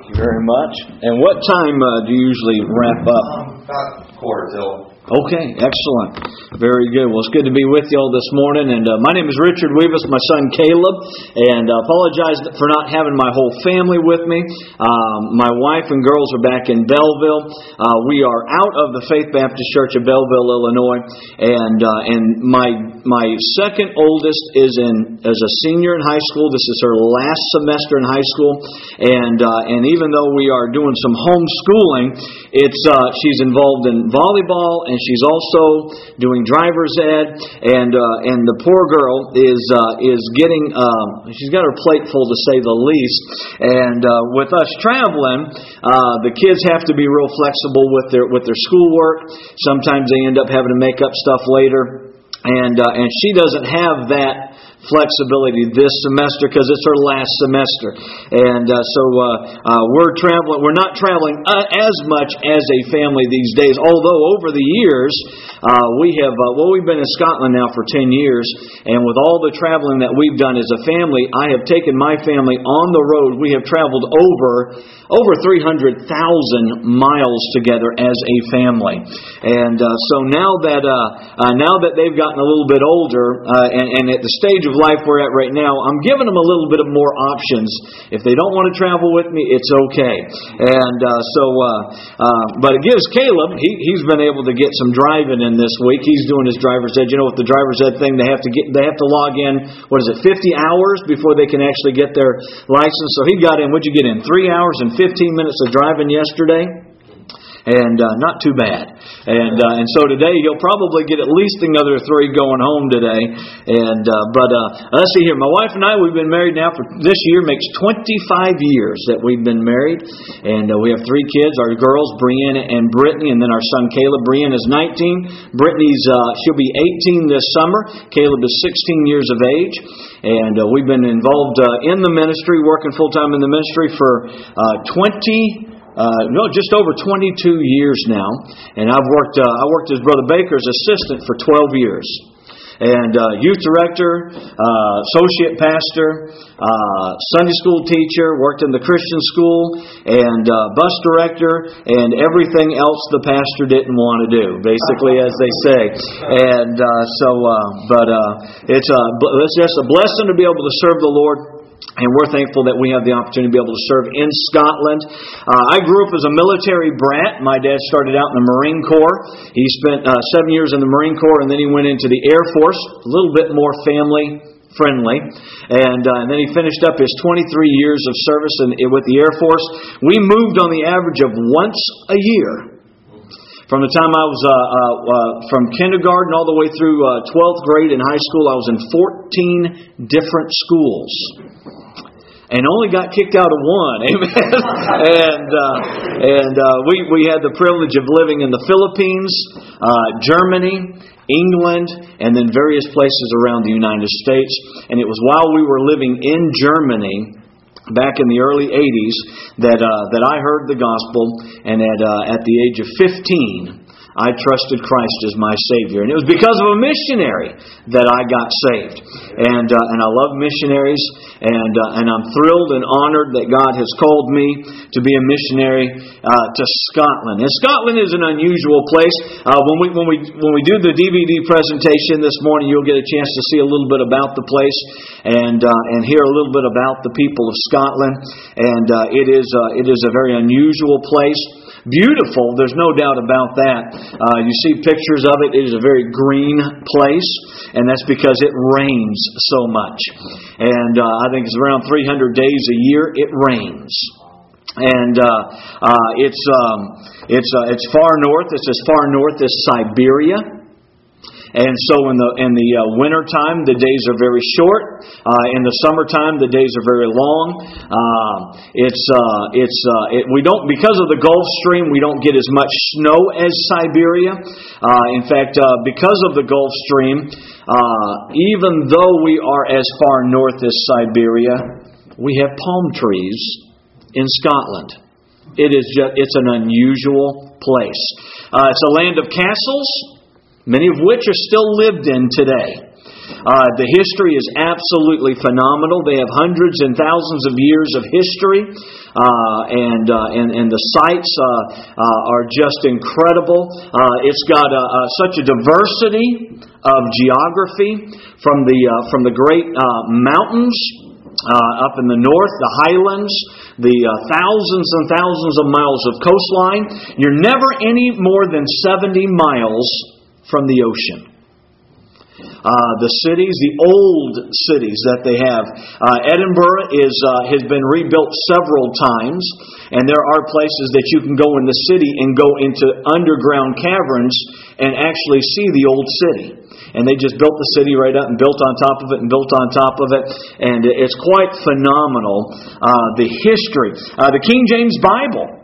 Thank you very much. And what time uh, do you usually wrap up? Um, about quarter till Okay, excellent. Very good. Well, it's good to be with you all this morning. And uh, my name is Richard Weavis, my son Caleb, and I uh, apologize for not having my whole family with me. Um, my wife and girls are back in Belleville. Uh, we are out of the Faith Baptist Church of Belleville, Illinois, and uh, and my my second oldest is in as a senior in high school. This is her last semester in high school, and uh, and even though we are doing some homeschooling, it's uh, she's involved in volleyball and she's also doing driver's ed, and uh, and the poor girl is uh, is getting um, she's got her plate full to say the least. And uh, with us traveling, uh, the kids have to be real flexible with their with their schoolwork. Sometimes they end up having to make up stuff later, and uh, and she doesn't have that flexibility this semester because it's her last semester. And uh, so uh, uh, we're traveling. We're not traveling uh, as much as a family these days. Although over the years uh, we have uh, well, we've been in Scotland now for ten years, and with all the traveling that we've done as a family, I have taken my family on the road. We have traveled over over 300,000 miles together as a family. And so now that now that they've gotten a little bit older and, and, at the stage of life we're at right now, I'm giving them a little bit of more options. If they don't want to travel with me, it's okay. And uh, so, uh, but it gives Caleb. He, he's been able to get some driving in this week. He's doing his driver's ed. You know, with the driver's ed thing, they have to get they have to log in. What is it? 50 hours before they can actually get their license. So he got in. What'd you get in? Three hours and 15 minutes of driving yesterday and uh, not too bad. And uh, and so today you'll probably get at least another three going home today. And uh, but uh, let's see here. My wife and I we've been married now for this year makes 25 years that we've been married, and uh, we have three kids. Our girls Brianna and Brittany, and then our son Caleb. Brianna is 19. Brittany's uh, she'll be 18 this summer. Caleb is 16 years of age, and we've been involved in the ministry, working full time in the ministry for uh, 20 uh, no, just over 22 years now, and I've worked. Uh, I worked as Brother Baker's assistant for 12 years, and uh, youth director, uh, associate pastor, uh, Sunday school teacher, worked in the Christian school, and uh, bus director, and everything else the pastor didn't want to do, basically, as they say. And so, but it's a it's just a blessing to be able to serve the Lord and we're thankful that we have the opportunity to be able to serve in Scotland. Uh, I grew up as a military brat. My dad started out in the Marine Corps. He spent uh, seven years in the Marine Corps, and then he went into the Air Force, a little bit more family friendly. And, uh, and then he finished up his 23 years of service in, with the Air Force. We moved on the average of once a year from the time I was uh, uh, uh, from kindergarten all the way through 12th uh, grade in high school, I was in 14 different schools and only got kicked out of one. Amen. and uh, and uh, we we had the privilege of living in the Philippines, uh, Germany, England, and then various places around the United States. And it was while we were living in Germany back in the early 80s that uh, that I heard the gospel, and at uh, at the age of 15. I trusted Christ as my Savior. And it was because of a missionary that I got saved. And, uh, and I love missionaries, and, uh, and I'm thrilled and honored that God has called me to be a missionary uh, to Scotland. And Scotland is an unusual place. Uh, when, we, when, we, when we do the DVD presentation this morning, you'll get a chance to see a little bit about the place and, uh, and hear a little bit about the people of Scotland. And uh, it, is, it is a very unusual place. Beautiful, there's no doubt about that. Uh, you see pictures of it. It is a very green place, and that's because it rains so much. And uh, I think it's around 300 days a year it rains. And uh, uh it's um, it's uh, it's far north. It's as far north as Siberia. And so in the in the uh, winter time, the days are very short. Uh, in the summertime, the days are very long. Uh, it's uh, it's uh, it, we don't because of the Gulf Stream, we don't get as much snow as Siberia. Uh, in fact, because of the Gulf Stream, even though we are as far north as Siberia, we have palm trees in Scotland. It is just, it's an unusual place. it's a land of castles many of which are still lived in today. Uh, the history is absolutely phenomenal. They have hundreds and thousands of years of history, uh, and, uh, and and the sites uh, uh, are just incredible. Uh, it's got such a diversity of geography from the from the great mountains uh, up in the north, the highlands, the uh, thousands and thousands of miles of coastline. You're never any more than 70 miles from the ocean. Uh, the cities, the old cities that they have. Uh, Edinburgh is, uh, has been rebuilt several times, and there are places that you can go in the city and go into underground caverns and actually see the old city and they just built the city right up and built on top of it and built on top of it, and it's quite phenomenal. Uh, the history, uh, the King James Bible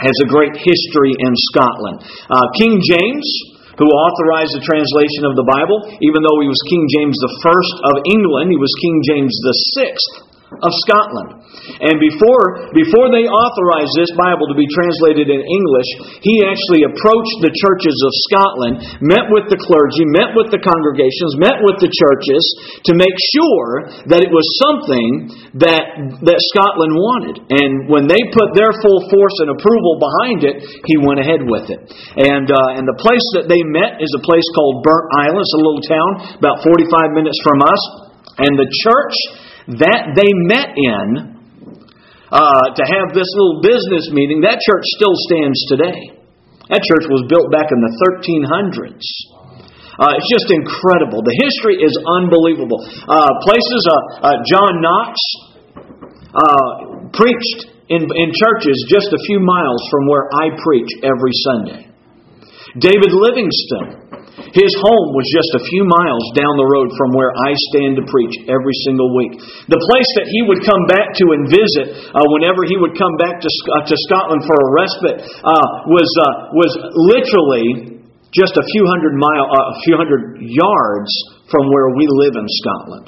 has a great history in Scotland. Uh, King James who authorized the translation of the Bible. Even though he was King James first of England, he was King James sixth of Scotland. And before, before they authorized this Bible to be translated in English, he actually approached the churches of Scotland, met with the clergy, met with the congregations, met with the churches to make sure that it was something that, that Scotland wanted. And when they put their full force and approval behind it, he went ahead with it. And, uh, and the place that they met is a place called Burntisland. It's a little town about 45 minutes from us. And the church that they met in uh, to have this little business meeting, that church still stands today. That church was built back in the 1300s. Uh, it's just incredible. The history is unbelievable. Uh, places, uh, uh John Knox uh, preached in, in churches just a few miles from where I preach every Sunday. David Livingstone his home was just a few miles down the road from where I stand to preach every single week. The place that he would come back to and visit uh, whenever he would come back to, uh, to Scotland for a respite uh, was, uh, was literally just a few hundred mile, uh, a few hundred yards from where we live in Scotland.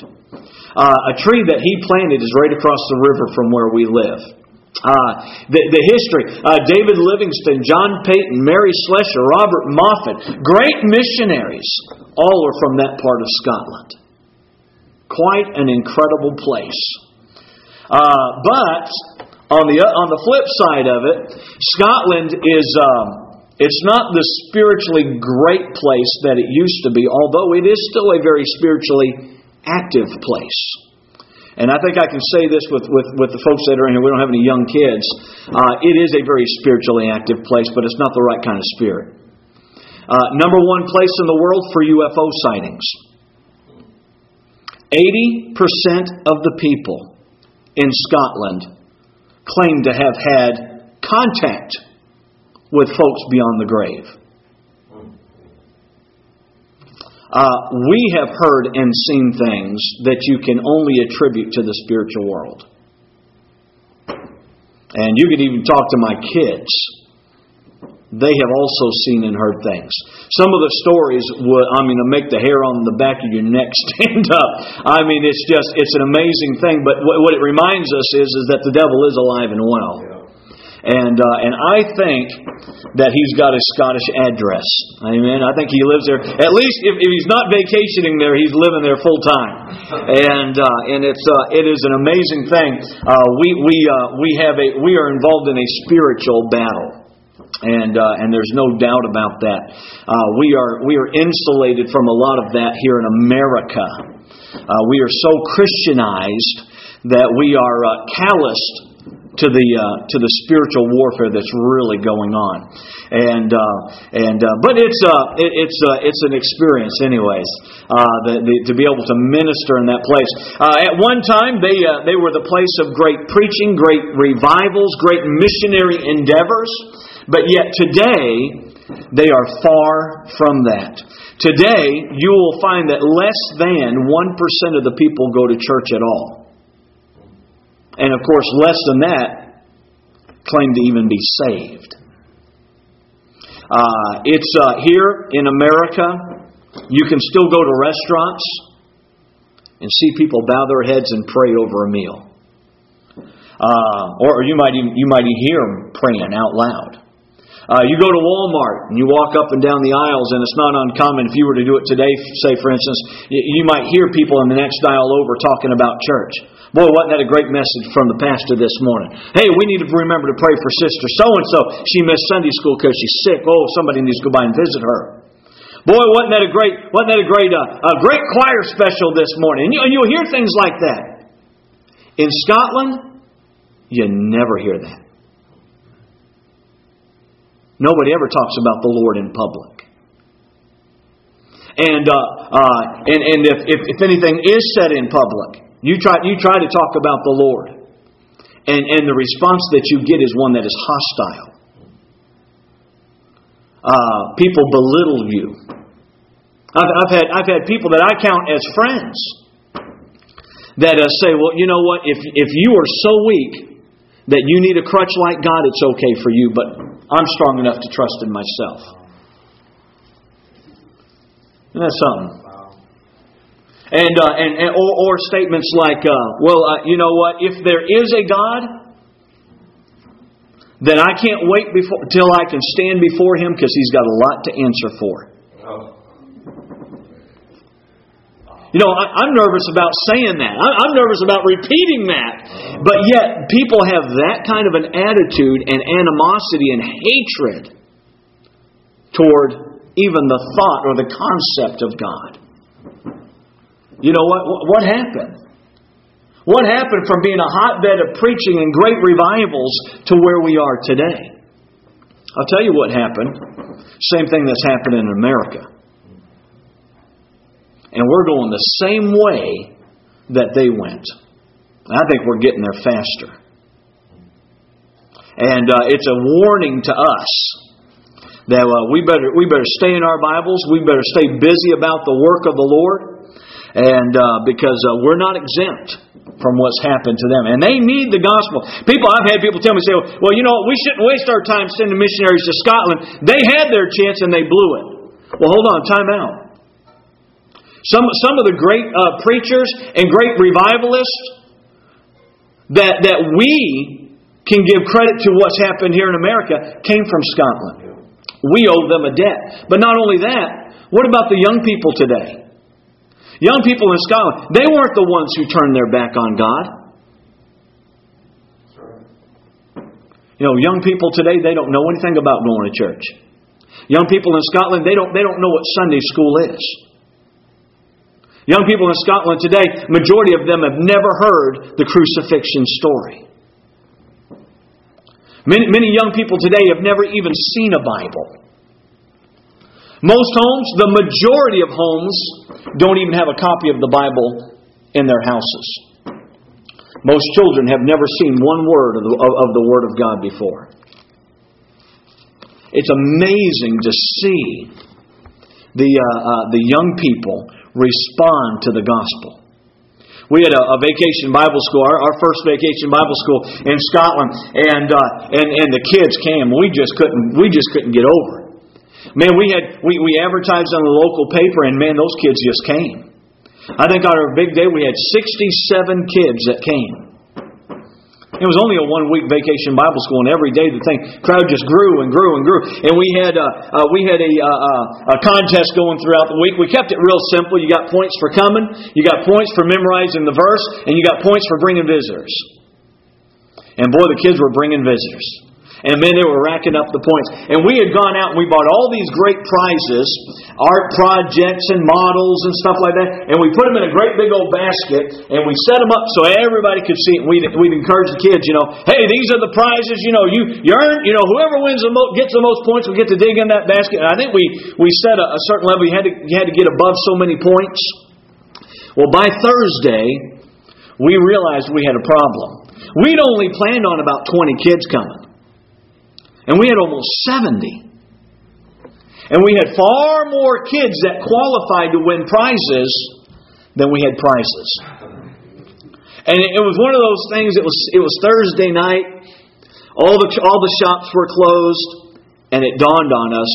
Uh, a tree that he planted is right across the river from where we live. Uh, the, the history uh, David Livingstone, John Paton, Mary Slessor, Robert Moffat, great missionaries, all are from that part of Scotland. Quite an incredible place. Uh, but on the, on the flip side of it, Scotland is. Um, it's not the spiritually great place that it used to be, although it is still a very spiritually active place. And I think I can say this with, with, with the folks that are in here. We don't have any young kids. Uh, it is a very spiritually active place, but it's not the right kind of spirit. Uh, number one place in the world for UFO sightings. 80% of the people in Scotland claim to have had contact with folks beyond the grave. Uh, we have heard and seen things that you can only attribute to the spiritual world. And you can even talk to my kids. They have also seen and heard things. Some of the stories would, I mean, make the hair on the back of your neck stand up. I mean, it's just, it's an amazing thing. But what it reminds us is, is that the devil is alive and well. And, uh, and I think that he's got a Scottish address. Amen. I think he lives there. At least if, if he's not vacationing there, he's living there full time. And, uh, and it's, uh, it is an amazing thing. Uh, we, we, uh, we, have a, we are involved in a spiritual battle. And, uh, and there's no doubt about that. Uh, we, are, we are insulated from a lot of that here in America. Uh, we are so Christianized that we are uh, calloused to the uh, to the spiritual warfare that's really going on, and uh, and uh, but it's uh, it, it's uh, it's an experience, anyways, uh, the, the, to be able to minister in that place. Uh, at one time, they uh, they were the place of great preaching, great revivals, great missionary endeavors, but yet today they are far from that. Today, you will find that less than 1% of the people go to church at all. And of course, less than that claim to even be saved. Uh, it's uh, here in America. You can still go to restaurants and see people bow their heads and pray over a meal. Uh, or you might even, you might even hear them praying out loud. Uh, you go to Walmart and you walk up and down the aisles, and it's not uncommon if you were to do it today, say for instance, you, might hear people in the next aisle over talking about church. Boy, wasn't that a great message from the pastor this morning? Hey, we need to remember to pray for sister so and so. She missed Sunday school because she's sick. Oh, somebody needs to go by and visit her. Boy, wasn't that a great, wasn't that a great, uh, a great choir special this morning? And, you, and you'll hear things like that. In Scotland, you never hear that. Nobody ever talks about the Lord in public. And uh, uh, and and if, if, if anything is said in public, you try you try to talk about the Lord, and and the response that you get is one that is hostile. Uh, people belittle you. I've, I've had I've had people that I count as friends that uh, say, well, you know what? If if you are so weak that you need a crutch like God, it's okay for you, but I'm strong enough to trust in myself. Isn't that something? And, uh, and, and or, or, statements like, uh, "Well, uh, you know what? If there is a God, then I can't wait before till I can stand before Him because He's got a lot to answer for." You know, I, am nervous about saying that. I, I'm nervous about repeating that. But yet, people have that kind of an attitude and animosity and hatred toward even the thought or the concept of God. You know what? What happened? What happened from being a hotbed of preaching and great revivals to where we are today? I'll tell you what happened. Same thing that's happened in America. And we're going the same way that they went. I think we're getting there faster. And uh, it's a warning to us that uh, we better we better stay in our Bibles. We better stay busy about the work of the Lord, and uh, because uh, we're not exempt from what's happened to them, and they need the gospel. People, I've had people tell me, say, "Well, you know, what, we shouldn't waste our time sending missionaries to Scotland. They had their chance and they blew it." Well, hold on, time out. Some, some of the great uh, preachers and great revivalists that, that we can give credit to what's happened here in America came from Scotland. We owe them a debt. But not only that, what about the young people today? Young people in Scotland, they weren't the ones who turned their back on God. You know, young people today, they don't know anything about going to church. Young people in Scotland, they don't, they don't know what Sunday school is. Young people in Scotland today, majority of them have never heard the crucifixion story. Many, many young people today have never even seen a Bible. Most homes, the majority of homes, don't even have a copy of the Bible in their houses. Most children have never seen one word of the, of the Word of God before. It's amazing to see the, uh, uh, the young people respond to the gospel. We had a, a vacation Bible school, our, our, first vacation Bible school in Scotland, and uh, and and the kids came. We just couldn't we just couldn't get over it. Man, we had we, we advertised on the local paper, and man, those kids just came. I think on our big day we had 67 kids that came. It was only a one week vacation Bible school, and every day the thing crowd just grew and grew and grew. And we had uh, uh, we had a, uh, a contest going throughout the week. We kept it real simple. You got points for coming, you got points for memorizing the verse, and you got points for bringing visitors. And boy, the kids were bringing visitors. And man, they were racking up the points. And we had gone out and we bought all these great prizes, art projects and models and stuff like that. And we put them in a great big old basket and we set them up so everybody could see it. We'd, we'd encourage the kids, you know, hey, these are the prizes, you know, you, you earn, you know, whoever wins the most, gets the most points, we get to dig in that basket. And I think we, we set a, a certain level. You had, to, you had to get above so many points. Well, by Thursday, we realized we had a problem. We'd only planned on about 20 kids coming. And we had almost 70. And we had far more kids that qualified to win prizes than we had prizes. And it was one of those things, it was, it was Thursday night, all the, all the shops were closed, and it dawned on us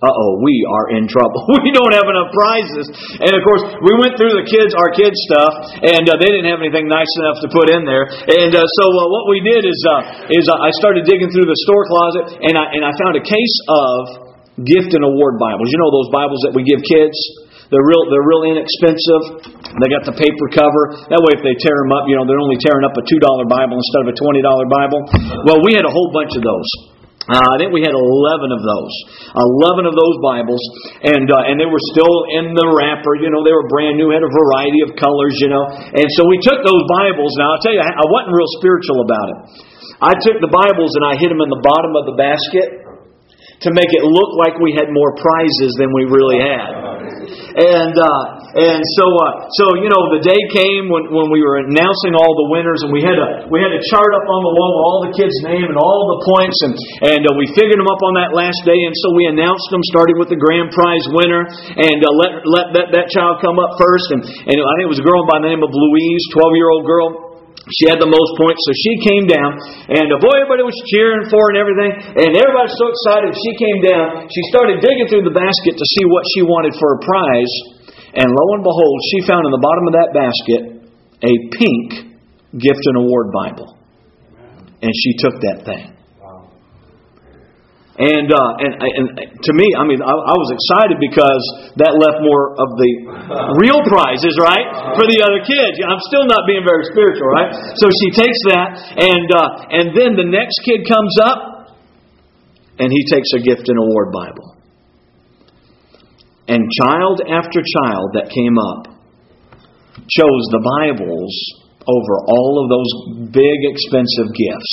uh-oh, we are in trouble. we don't have enough prizes. And of course, we went through the kids, our kids stuff, and uh, they didn't have anything nice enough to put in there. And uh, so uh, what we did is, uh, is uh, I started digging through the store closet, and I, and I found a case of gift and award Bibles. You know those Bibles that we give kids? They're real, they're real inexpensive. They got the paper cover. That way, if they tear them up, you know, they're only tearing up a $2 Bible instead of a $20 Bible. Well, we had a whole bunch of those. Uh, I think we had 11 of those. 11 of those Bibles. And, uh, and they were still in the wrapper. You know, they were brand new, had a variety of colors, you know. And so we took those Bibles. Now, I'll tell you, I wasn't real spiritual about it. I took the Bibles and I hid them in the bottom of the basket to make it look like we had more prizes than we really had. And uh, and so uh, so you know the day came when, when we were announcing all the winners and we had a we had a chart up on the wall with all the kids' name and all the points and and uh, we figured them up on that last day and so we announced them starting with the grand prize winner and uh, let let that, that child come up first and and I think it was a girl by the name of Louise, 12 year old girl she had the most points, so she came down, and boy, everybody was cheering for her and everything, and everybody's so excited. She came down. She started digging through the basket to see what she wanted for a prize, and lo and behold, she found in the bottom of that basket a pink gift and award Bible, and she took that thing. And, uh, and, and to me, I mean, I, I was excited because that left more of the real prizes, right, for the other kids. I'm still not being very spiritual, right? So she takes that, and uh, and then the next kid comes up, and he takes a gift and award Bible. And child after child that came up chose the Bibles over all of those big expensive gifts.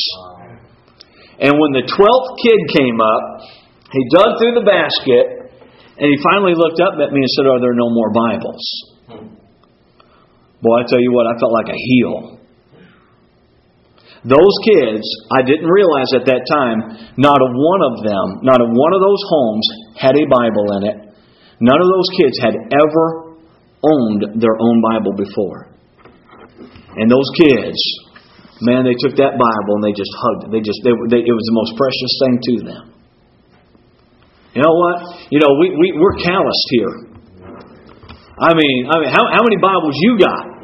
And when the twelfth kid came up, he dug through the basket and he finally looked up at me and said, Are there no more Bibles? Boy, I tell you what, I felt like a heel. Those kids, I didn't realize at that time, not a one of them, not a one of those homes had a Bible in it. None of those kids had ever owned their own Bible before. And those kids Man, they took that Bible and they just hugged it. They just, they, they, it was the most precious thing to them. You know what? You know, we, we, we're calloused here. I mean, I mean, how, how many Bibles you got?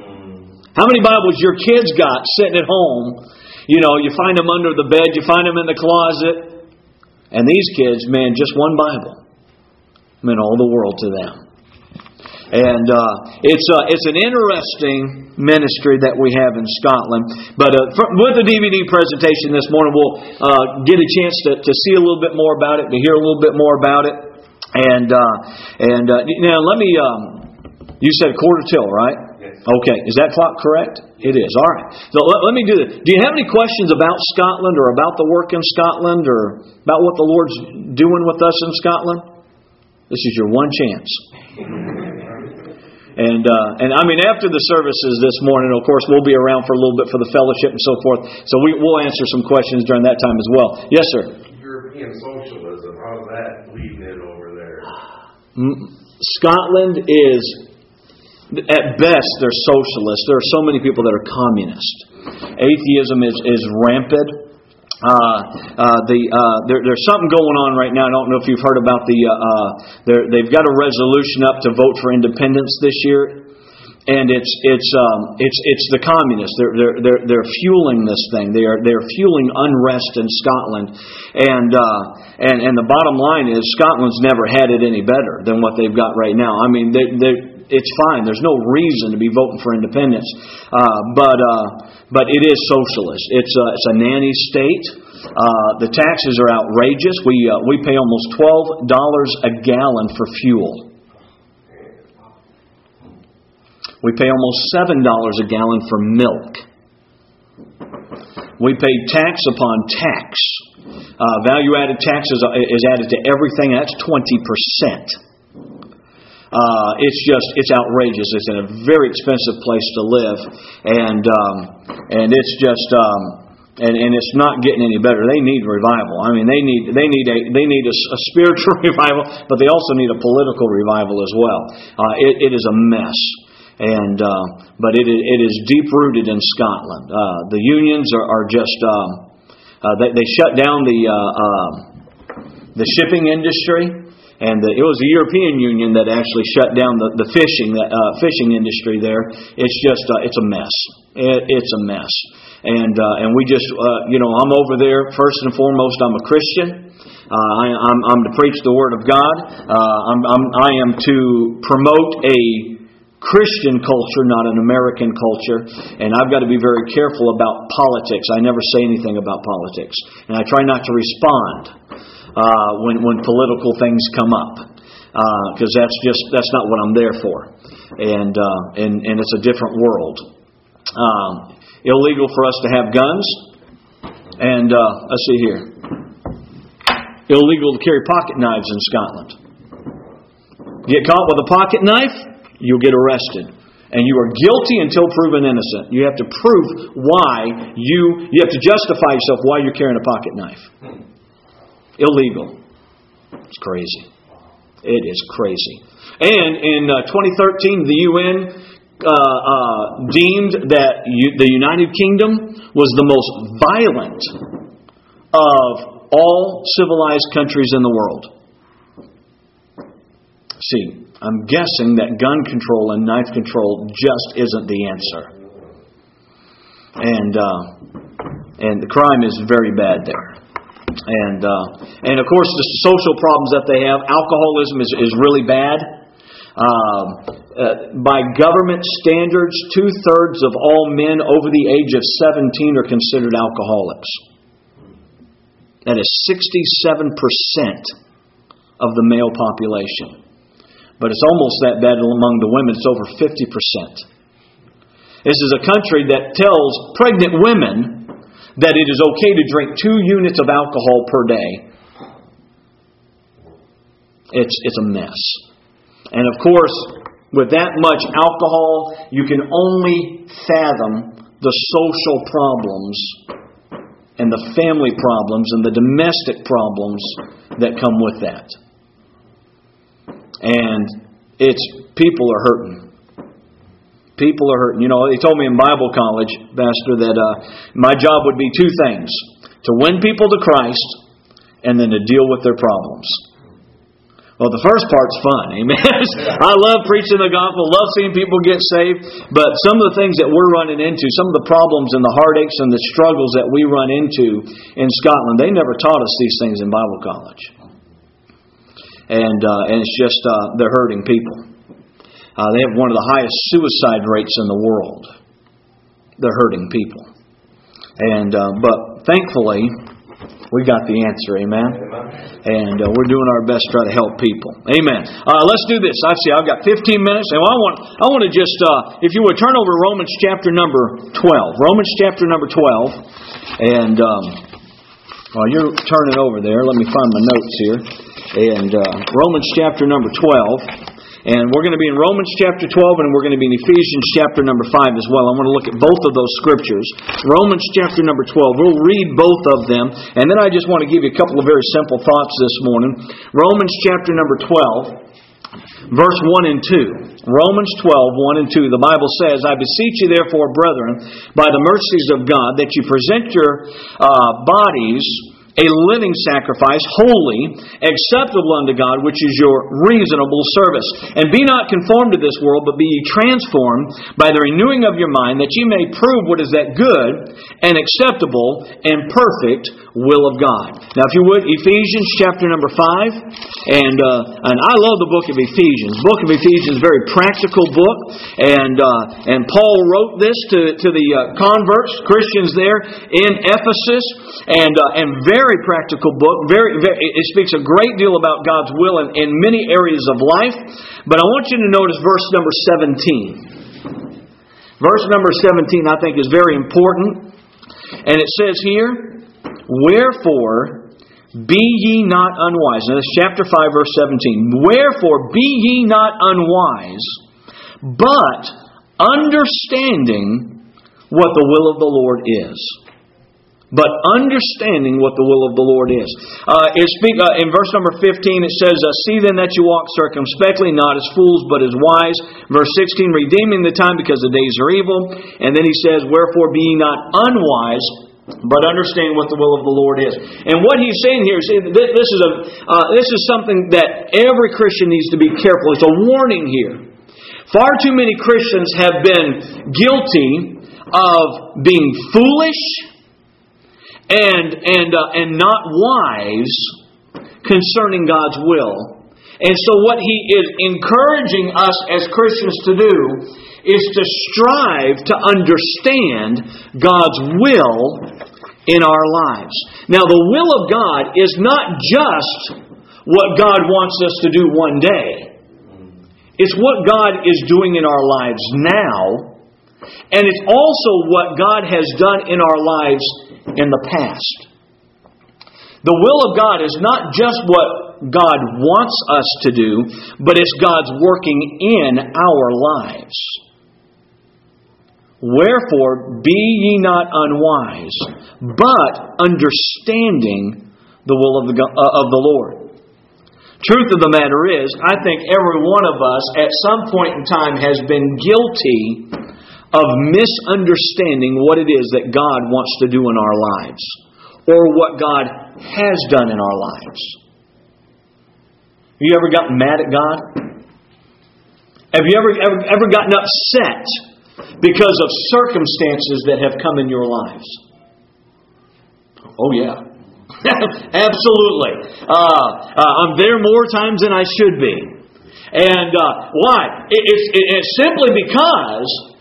How many Bibles your kids got sitting at home? You know, you find them under the bed, you find them in the closet. And these kids, man, just one Bible meant all the world to them. And uh, it's, uh, it's an interesting ministry that we have in Scotland. But uh, for, with the DVD presentation this morning, we'll uh, get a chance to, to see a little bit more about it, to hear a little bit more about it. And, uh, and uh, now let me, um, you said quarter till, right? Okay, is that clock correct? It is. All right. So let, let, me do this. Do you have any questions about Scotland or about the work in Scotland or about what the Lord's doing with us in Scotland? This is your one chance. And uh, and I mean, after the services this morning, of course, we'll be around for a little bit for the fellowship and so forth. So we we'll answer some questions during that time as well. Yes, sir. European socialism, how's that leading it over there? Scotland is, at best, they're socialist. There are so many people that are communist. Atheism is is rampant. Uh, uh, the uh, there, there's something going on right now. I don't know if you've heard about the. Uh, uh they've got a resolution up to vote for independence this year, and it's it's um, it's it's the communists. They're they're they're, they're fueling this thing. They are they're fueling unrest in Scotland, and uh, and and the bottom line is Scotland's never had it any better than what they've got right now. I mean they they it's fine. There's no reason to be voting for independence, uh, but uh, but it is socialist. It's a, it's a nanny state. Uh, the taxes are outrageous. We uh, we pay almost twelve dollars a gallon for fuel. We pay almost seven dollars a gallon for milk. We pay tax upon tax. Uh, value added tax is, is added to everything. That's twenty percent. Uh, it's just it's outrageous. It's in a very expensive place to live, and um, and it's just. Um, and, and it's not getting any better. They need revival. I mean, they need they need a they need a, a spiritual revival, but they also need a political revival as well. Uh, it, it is a mess, and uh, but it it is deep rooted in Scotland. Uh, the unions are, are just um, uh, they, they shut down the uh, uh, the shipping industry and the, it was the European Union that actually shut down the, the fishing uh, fishing industry there. It's just uh, it's a mess. It, it's a mess, and uh, and we just uh, you know I'm over there first and foremost. I'm a Christian. Uh, I, I'm, I'm to preach the Word of God. Uh, I'm, I'm, I am to promote a Christian culture, not an American culture. And I've got to be very careful about politics. I never say anything about politics. And I try not to respond uh, when when political things come up because uh, that's just that's not what I'm there for, and uh, and and it's a different world. Um, illegal for us to have guns, and uh, let's see here. Illegal to carry pocket knives in Scotland. Get caught with a pocket knife, you'll get arrested and you are guilty until proven innocent. You have to prove why you you have to justify yourself why you're carrying a pocket knife. Illegal. It's crazy. It is crazy. And in uh, 2013, the UN uh, uh, deemed that U- the United Kingdom was the most violent of all civilized countries in the world. See, I'm guessing that gun control and knife control just isn't the answer. And, uh, and the crime is very bad there and uh, and of course the social problems that they have. Alcoholism is is really bad. Um, uh, by government standards, two thirds of all men over the age of 17 are considered alcoholics. That is 67% of the male population. But it's almost that bad among the women, it's over 50%. This is a country that tells pregnant women that it is okay to drink two units of alcohol per day. It's, it's a mess. And of course, with that much alcohol, you can only fathom the social problems and the family problems and the domestic problems that come with that. And it's people are hurting. People are hurting. You know, they told me in Bible college, Pastor, that uh, my job would be two things to win people to Christ and then to deal with their problems. Well, the first part's fun, amen. I love preaching the gospel, love seeing people get saved, but some of the things that we're running into, some of the problems and the heartaches and the struggles that we run into in Scotland, they never taught us these things in Bible college. And, uh, and it's just, uh, they're hurting people. Uh, they have one of the highest suicide rates in the world. They're hurting people. And uh, but thankfully, we got the answer. Amen. And uh, we're doing our best to try to help people. Amen. Uh, let's do this. I see. I've got 15 minutes, and I want I want to just uh, if you would turn over Romans chapter number 12. Romans chapter number 12, and. Um, while you're turning over there, let me find my notes here. And uh, Romans chapter number 12. And we're going to be in Romans chapter 12 and we're going to be in Ephesians chapter number 5 as well. I want to look at both of those scriptures. Romans chapter number 12. We'll read both of them. And then I just want to give you a couple of very simple thoughts this morning. Romans chapter number 12 verse 1 and 2. Romans 12, 1 and 2. The Bible says, I beseech you therefore, brethren, by the mercies of God, that you present your uh, bodies a living sacrifice, holy, acceptable unto God, which is your reasonable service. And be not conformed to this world, but be ye transformed by the renewing of your mind, that ye may prove what is that good and acceptable and perfect will of God. Now, if you would, Ephesians chapter number 5. And, uh, and I love the book of Ephesians. Book of Ephesians very practical book. And, uh, and Paul wrote this to, to the uh, converts, Christians there in Ephesus. And, uh, and very practical book. Very, very, it speaks a great deal about God's will in, in many areas of life. But I want you to notice verse number 17. Verse number 17, I think, is very important. And it says here, Wherefore, be ye not unwise. Is chapter 5, verse 17. Wherefore, be ye not unwise, but understanding what the will of the Lord is. But understanding what the will of the Lord is. Uh, it speak, uh, in verse number 15, it says, uh, See then that you walk circumspectly, not as fools, but as wise. Verse 16, redeeming the time because the days are evil. And then he says, Wherefore be ye not unwise, but understand what the will of the Lord is. And what he's saying here is this is a uh, this is something that every Christian needs to be careful. It's a warning here. Far too many Christians have been guilty of being foolish and and uh, and not wise concerning God's will. And so what he is encouraging us as Christians to do is to strive to understand God's will in our lives. Now, the will of God is not just what God wants us to do one day, it's what God is doing in our lives now, and it's also what God has done in our lives in the past. The will of God is not just what God wants us to do, but it's God's working in our lives. Wherefore, be ye not unwise, but understanding the will of the, uh, of the Lord. Truth of the matter is, I think every one of us at some point in time has been guilty of misunderstanding what it is that God wants to do in our lives or what God has done in our lives. Have you ever gotten mad at God? Have you ever, ever, ever gotten upset because of circumstances that have come in your lives. Oh, yeah. Absolutely. Uh, uh, I'm there more times than I should be. And uh, why? It, it's, it, it's simply because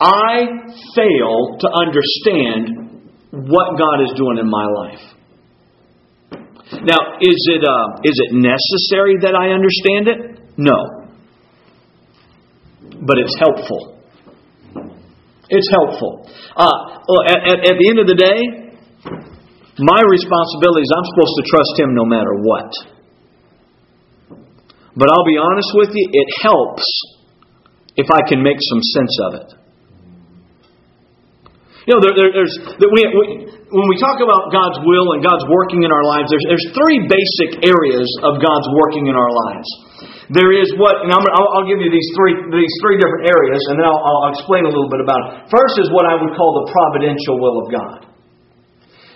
I fail to understand what God is doing in my life. Now, is it, uh, is it necessary that I understand it? No. But it's helpful. It's helpful. Uh, at, at, at the end of the day, my responsibility is I'm supposed to trust Him no matter what. But I'll be honest with you, it helps if I can make some sense of it. You know, there, there, there's we, we, when we talk about God's will and God's working in our lives, there's, there's three basic areas of God's working in our lives. There is what, and i will give you these three, these three different areas, and then I'll, I'll explain a little bit about it. First is what I would call the providential will of God.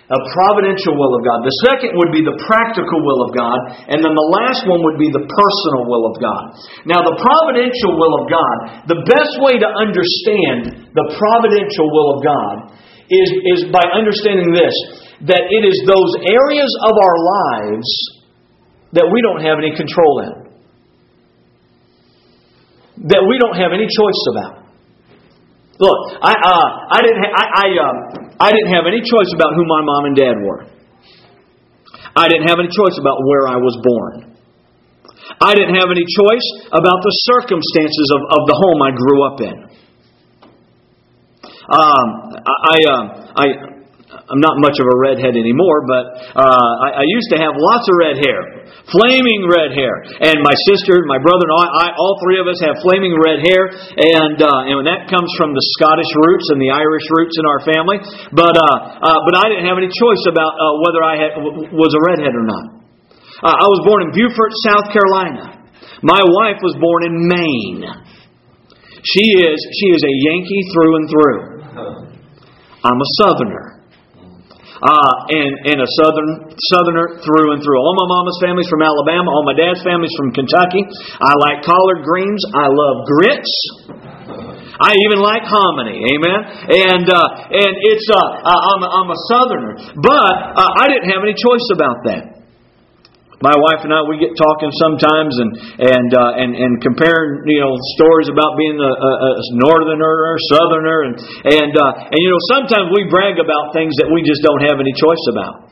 A providential will of God. The second would be the practical will of God. And then the last one would be the personal will of God. Now, the providential will of God, the best way to understand the providential will of God is, is by understanding this that it is those areas of our lives that we don't have any control in that we don't have any choice about. Look, I uh, I didn't ha- I I, uh, I didn't have any choice about who my mom and dad were. I didn't have any choice about where I was born. I didn't have any choice about the circumstances of, of the home I grew up in. Um, I, I, uh, I I'm not much of a redhead anymore, but uh, I, I used to have lots of red hair, flaming red hair. And my sister, my brother, and I, I all three of us have flaming red hair, and uh, and that comes from the Scottish roots and the Irish roots in our family. But uh, uh, but I didn't have any choice about uh, whether I had, was a redhead or not. Uh, I was born in Beaufort, South Carolina. My wife was born in Maine. She is she is a Yankee through and through. I'm a Southerner uh, and, and a southern southerner through and through. All my mama's family's from Alabama. All my dad's family's from Kentucky. I like collard greens. I love grits. I even like hominy, amen. And uh, and it's uh, I'm, I'm a southerner, but uh, I didn't have any choice about that my wife and I we get talking sometimes and and uh, and and comparing you know stories about being a, a, a northerner or southerner and and uh, and you know sometimes we brag about things that we just don't have any choice about.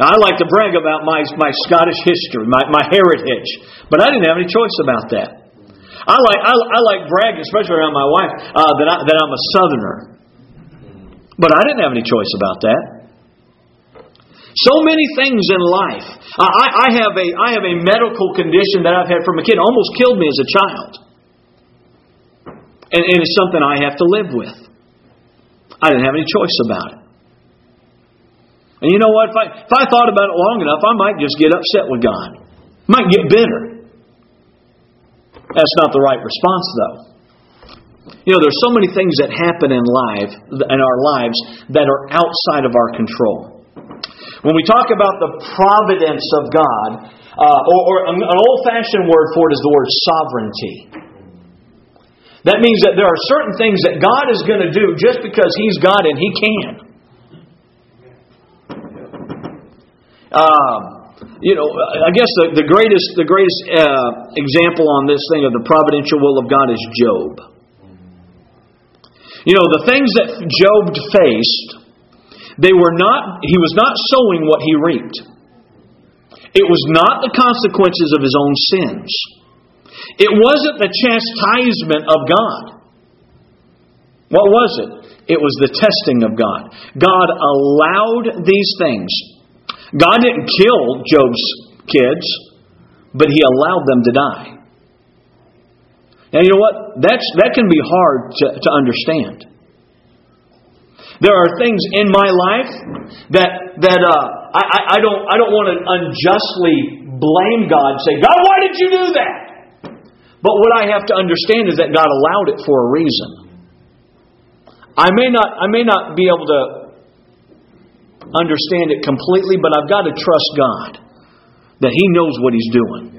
Now, I like to brag about my my Scottish history, my my heritage, but I didn't have any choice about that. I like I, I like bragging, especially around my wife, uh, that I, that I'm a southerner, but I didn't have any choice about that. So many things in life. I, I, have a, I have a medical condition that I've had from a kid, almost killed me as a child. And, and it's something I have to live with. I didn't have any choice about it. And you know what? If I, if I thought about it long enough, I might just get upset with God. Might get bitter. That's not the right response, though. You know, there's so many things that happen in life, in our lives, that are outside of our control. When we talk about the providence of God, uh, or, or an old-fashioned word for it is the word sovereignty. That means that there are certain things that God is going to do just because He's God and He can. Um, you know, I guess the, the greatest the greatest uh, example on this thing of the providential will of God is Job. You know, the things that Job faced, they were not, he was not sowing what he reaped. It was not the consequences of his own sins. It wasn't the chastisement of God. What was it? It was the testing of God. God allowed these things. God didn't kill Job's kids, but he allowed them to die. Now, you know what? That's, that can be hard to, to understand. There are things in my life that, that uh, I, I, don't, I don't want to unjustly blame God, say, God, why did you do that? But what I have to understand is that God allowed it for a reason. I may not, I may not be able to understand it completely, but I've got to trust God that He knows what He's doing.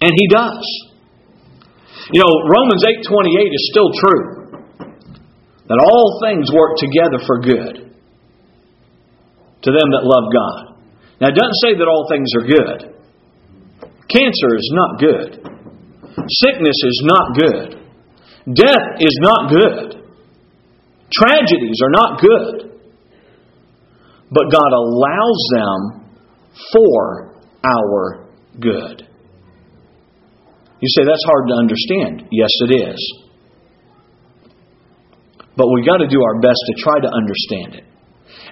And He does. You know, Romans 8:28 is still true. That all things work together for good to them that love God. Now it doesn't say that all things are good. Cancer is not good. Sickness is not good. Death is not good. Tragedies are not good. But God allows them for our good. You say that's hard to understand. Yes, it is. But we've got to do our best to try to understand it.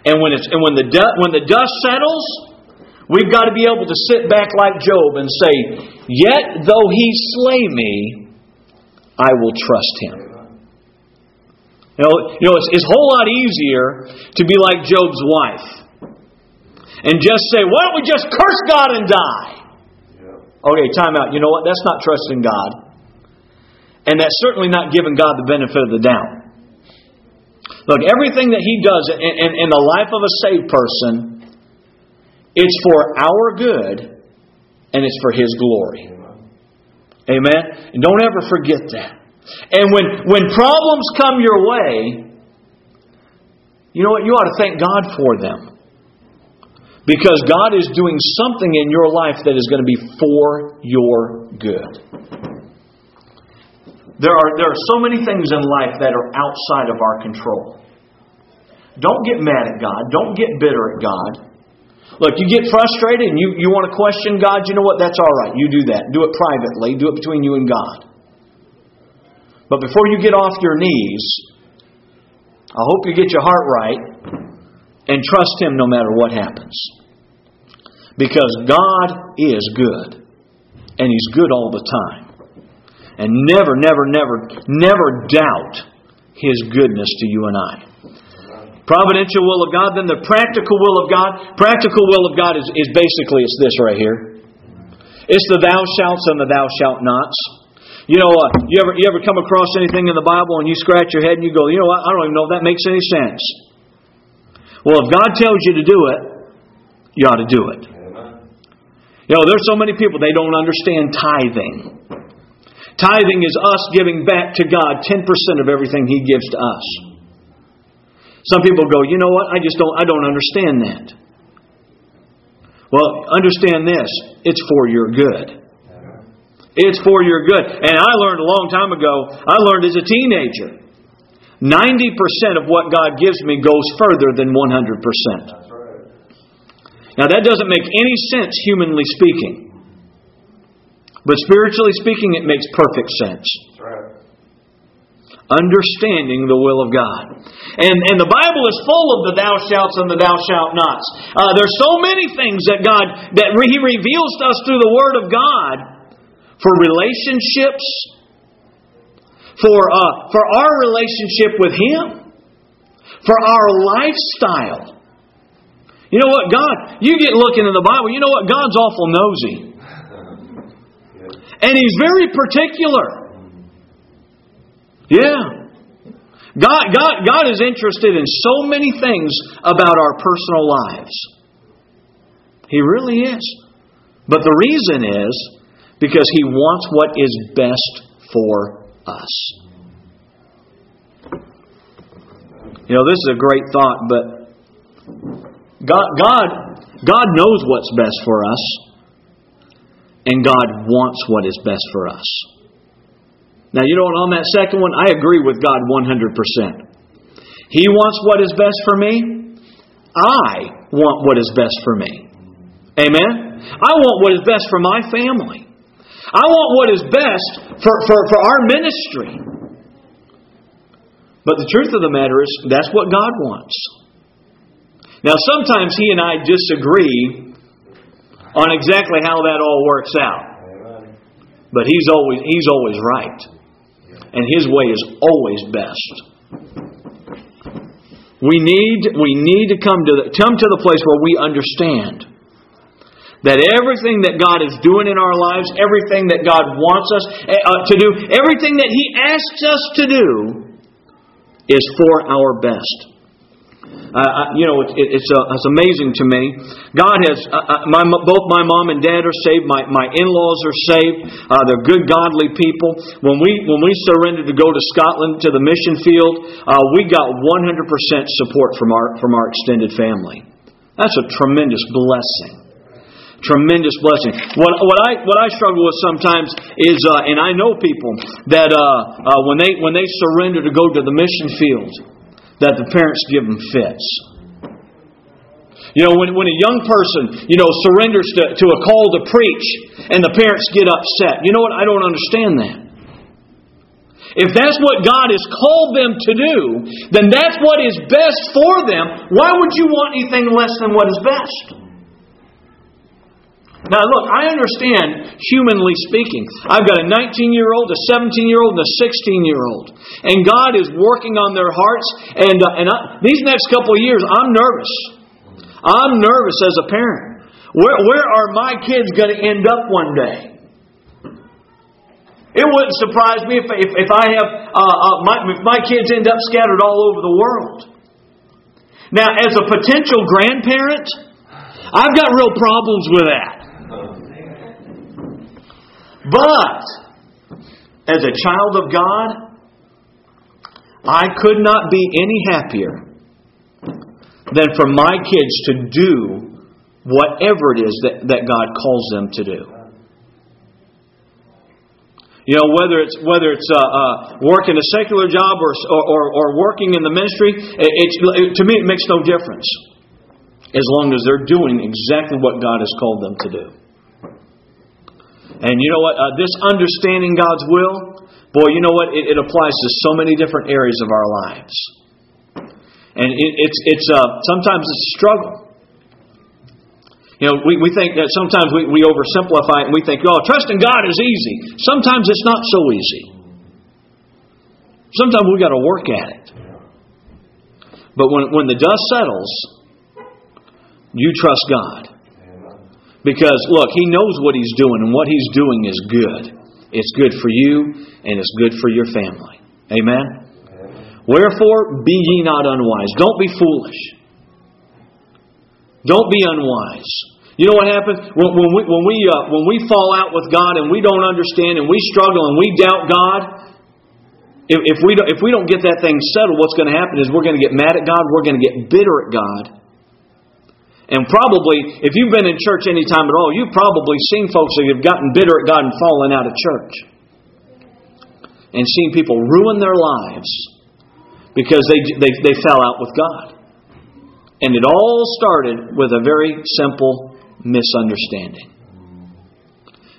And when it's and when the du- when the dust settles, we've got to be able to sit back like Job and say, "Yet though he slay me, I will trust him." You know, you know it's, it's a whole lot easier to be like Job's wife and just say, "Why don't we just curse God and die?" Okay, time out. You know what? That's not trusting God. And that's certainly not giving God the benefit of the doubt. Look, everything that He does in, in, in the life of a saved person, it's for our good and it's for His glory. Amen? And don't ever forget that. And when, when problems come your way, you know what? You ought to thank God for them. Because God is doing something in your life that is going to be for your good. There are, there are so many things in life that are outside of our control. Don't get mad at God. Don't get bitter at God. Look, you get frustrated and you, you want to question God, you know what? That's all right. You do that. Do it privately. Do it between you and God. But before you get off your knees, I hope you get your heart right and trust Him no matter what happens. Because God is good, and He's good all the time. And never, never, never, never doubt His goodness to you and I. Providential will of God, then the practical will of God. Practical will of God is, is basically it's this right here. It's the thou shalt and the thou shalt nots. You know, uh, you ever you ever come across anything in the Bible and you scratch your head and you go, you know what? I don't even know if that makes any sense. Well, if God tells you to do it, you ought to do it. You know, there's so many people, they don't understand tithing. Tithing is us giving back to God 10% of everything He gives to us. Some people go, you know what, I just don't, I don't understand that. Well, understand this it's for your good. It's for your good. And I learned a long time ago, I learned as a teenager. 90% of what God gives me goes further than 100%. Now, that doesn't make any sense, humanly speaking. But spiritually speaking, it makes perfect sense. Understanding the will of God. And, and the Bible is full of the thou shalt and the thou shalt nots. Uh, there's so many things that God, that He reveals to us through the Word of God for relationships, for, uh, for our relationship with Him, for our lifestyle. You know what, God, you get looking in the Bible, you know what, God's awful nosy. And He's very particular. Yeah. God, God, God is interested in so many things about our personal lives. He really is. But the reason is because He wants what is best for us. You know, this is a great thought, but God, God, God knows what's best for us, and God wants what is best for us. Now, you know what, on that second one, I agree with God 100%. He wants what is best for me. I want what is best for me. Amen? I want what is best for my family. I want what is best for, for, for our ministry. But the truth of the matter is, that's what God wants. Now, sometimes He and I disagree on exactly how that all works out. But He's always, he's always right. And His way is always best. We need, we need to come to the, come to the place where we understand that everything that God is doing in our lives, everything that God wants us eh, uh, to do, everything that He asks us to do is for our best. Uh, you know, it, it's, uh, it's amazing to me. God has, uh, uh, my, both my mom and dad are saved. My, my in-laws are saved. Uh, they're good, godly people. When we, when we surrendered to go to Scotland to the mission field, uh, we got 100% support from our, from our extended family. That's a tremendous blessing tremendous blessing. What, what I what I struggle with sometimes is, uh, and I know people that uh, uh, when they when they surrender to go to the mission field, that the parents give them fits. You know, when, when a young person, you know, surrenders to, to a call to preach and the parents get upset. You know what? I don't understand that. If that's what God has called them to do, then that's what is best for them. Why would you want anything less than what is best? Now, look, I understand, humanly speaking. I've got a 19 year old, a 17 year old, and a 16 year old. And God is working on their hearts. And, uh, and I, these next couple of years, I'm nervous. I'm nervous as a parent. Where, where are my kids going to end up one day? It wouldn't surprise me if, if, if I have uh, uh, my, if my kids end up scattered all over the world. Now, as a potential grandparent, I've got real problems with that. But, as a child of God, I could not be any happier than for my kids to do whatever it is that, that God calls them to do. You know, whether it's whether it's uh, uh, working a secular job or, or, or working in the ministry, it's, it, to me it makes no difference as long as they're doing exactly what God has called them to do. And you know what? Uh, this understanding God's will, boy, you know what? It, it, applies to so many different areas of our lives. And it, it's, it's uh, sometimes it's a struggle. You know, we, we think that sometimes we, we oversimplify it and we think, oh, trusting God is easy. Sometimes it's not so easy. Sometimes we've got to work at it. But when, when the dust settles, you trust God. Because, look, He knows what He's doing, and what He's doing is good. It's good for you, and it's good for your family. Amen? Wherefore, be ye not unwise. Don't be foolish. Don't be unwise. You know what happens when, when we when we uh, when we fall out with God and we don't understand and we struggle and we doubt God. If, if we don't, if we don't get that thing settled, what's going to happen is we're going to get mad at God. We're going to get bitter at God, and probably, if you've been in church any time at all, you've probably seen folks that have gotten bitter at God and fallen out of church. And seen people ruin their lives because they, they, they fell out with God. And it all started with a very simple misunderstanding.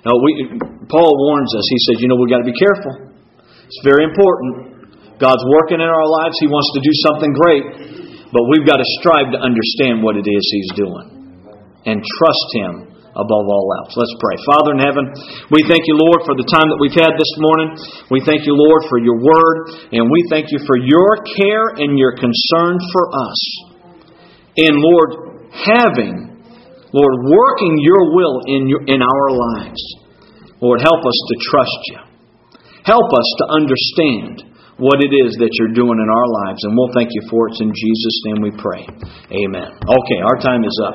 Now, we, Paul warns us. He says, you know, we've got to be careful. It's very important. God's working in our lives. He wants to do something great. But we've got to strive to understand what it is He's doing and trust Him above all else. Let's pray. Father in heaven, we thank you, Lord, for the time that we've had this morning. We thank you, Lord, for your word, and we thank you for your care and your concern for us. And Lord, having, Lord, working your will in, your, in our lives. Lord, help us to trust you. Help us to understand what it is that you're doing in our lives. And we'll thank you for it. It's in Jesus' name we pray. Amen. Okay, our time is up.